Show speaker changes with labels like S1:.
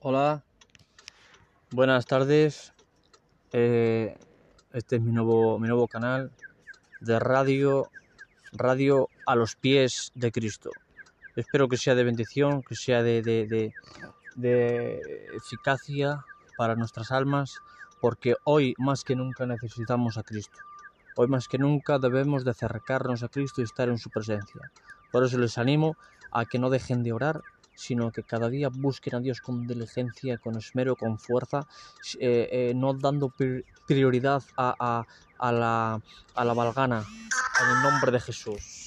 S1: Hola, buenas tardes. Eh, este es mi nuevo, mi nuevo canal de radio, radio a los pies de Cristo. Espero que sea de bendición, que sea de, de, de, eficacia para nuestras almas, porque hoy más que nunca necesitamos a Cristo. Hoy más que nunca debemos de acercarnos a Cristo y estar en su presencia. Por eso les animo a que no dejen de orar, sino que cada día busquen a Dios con diligencia, con esmero, con fuerza, eh, eh, no dando prioridad a, a, la, a la valgana, en el nombre de Jesús.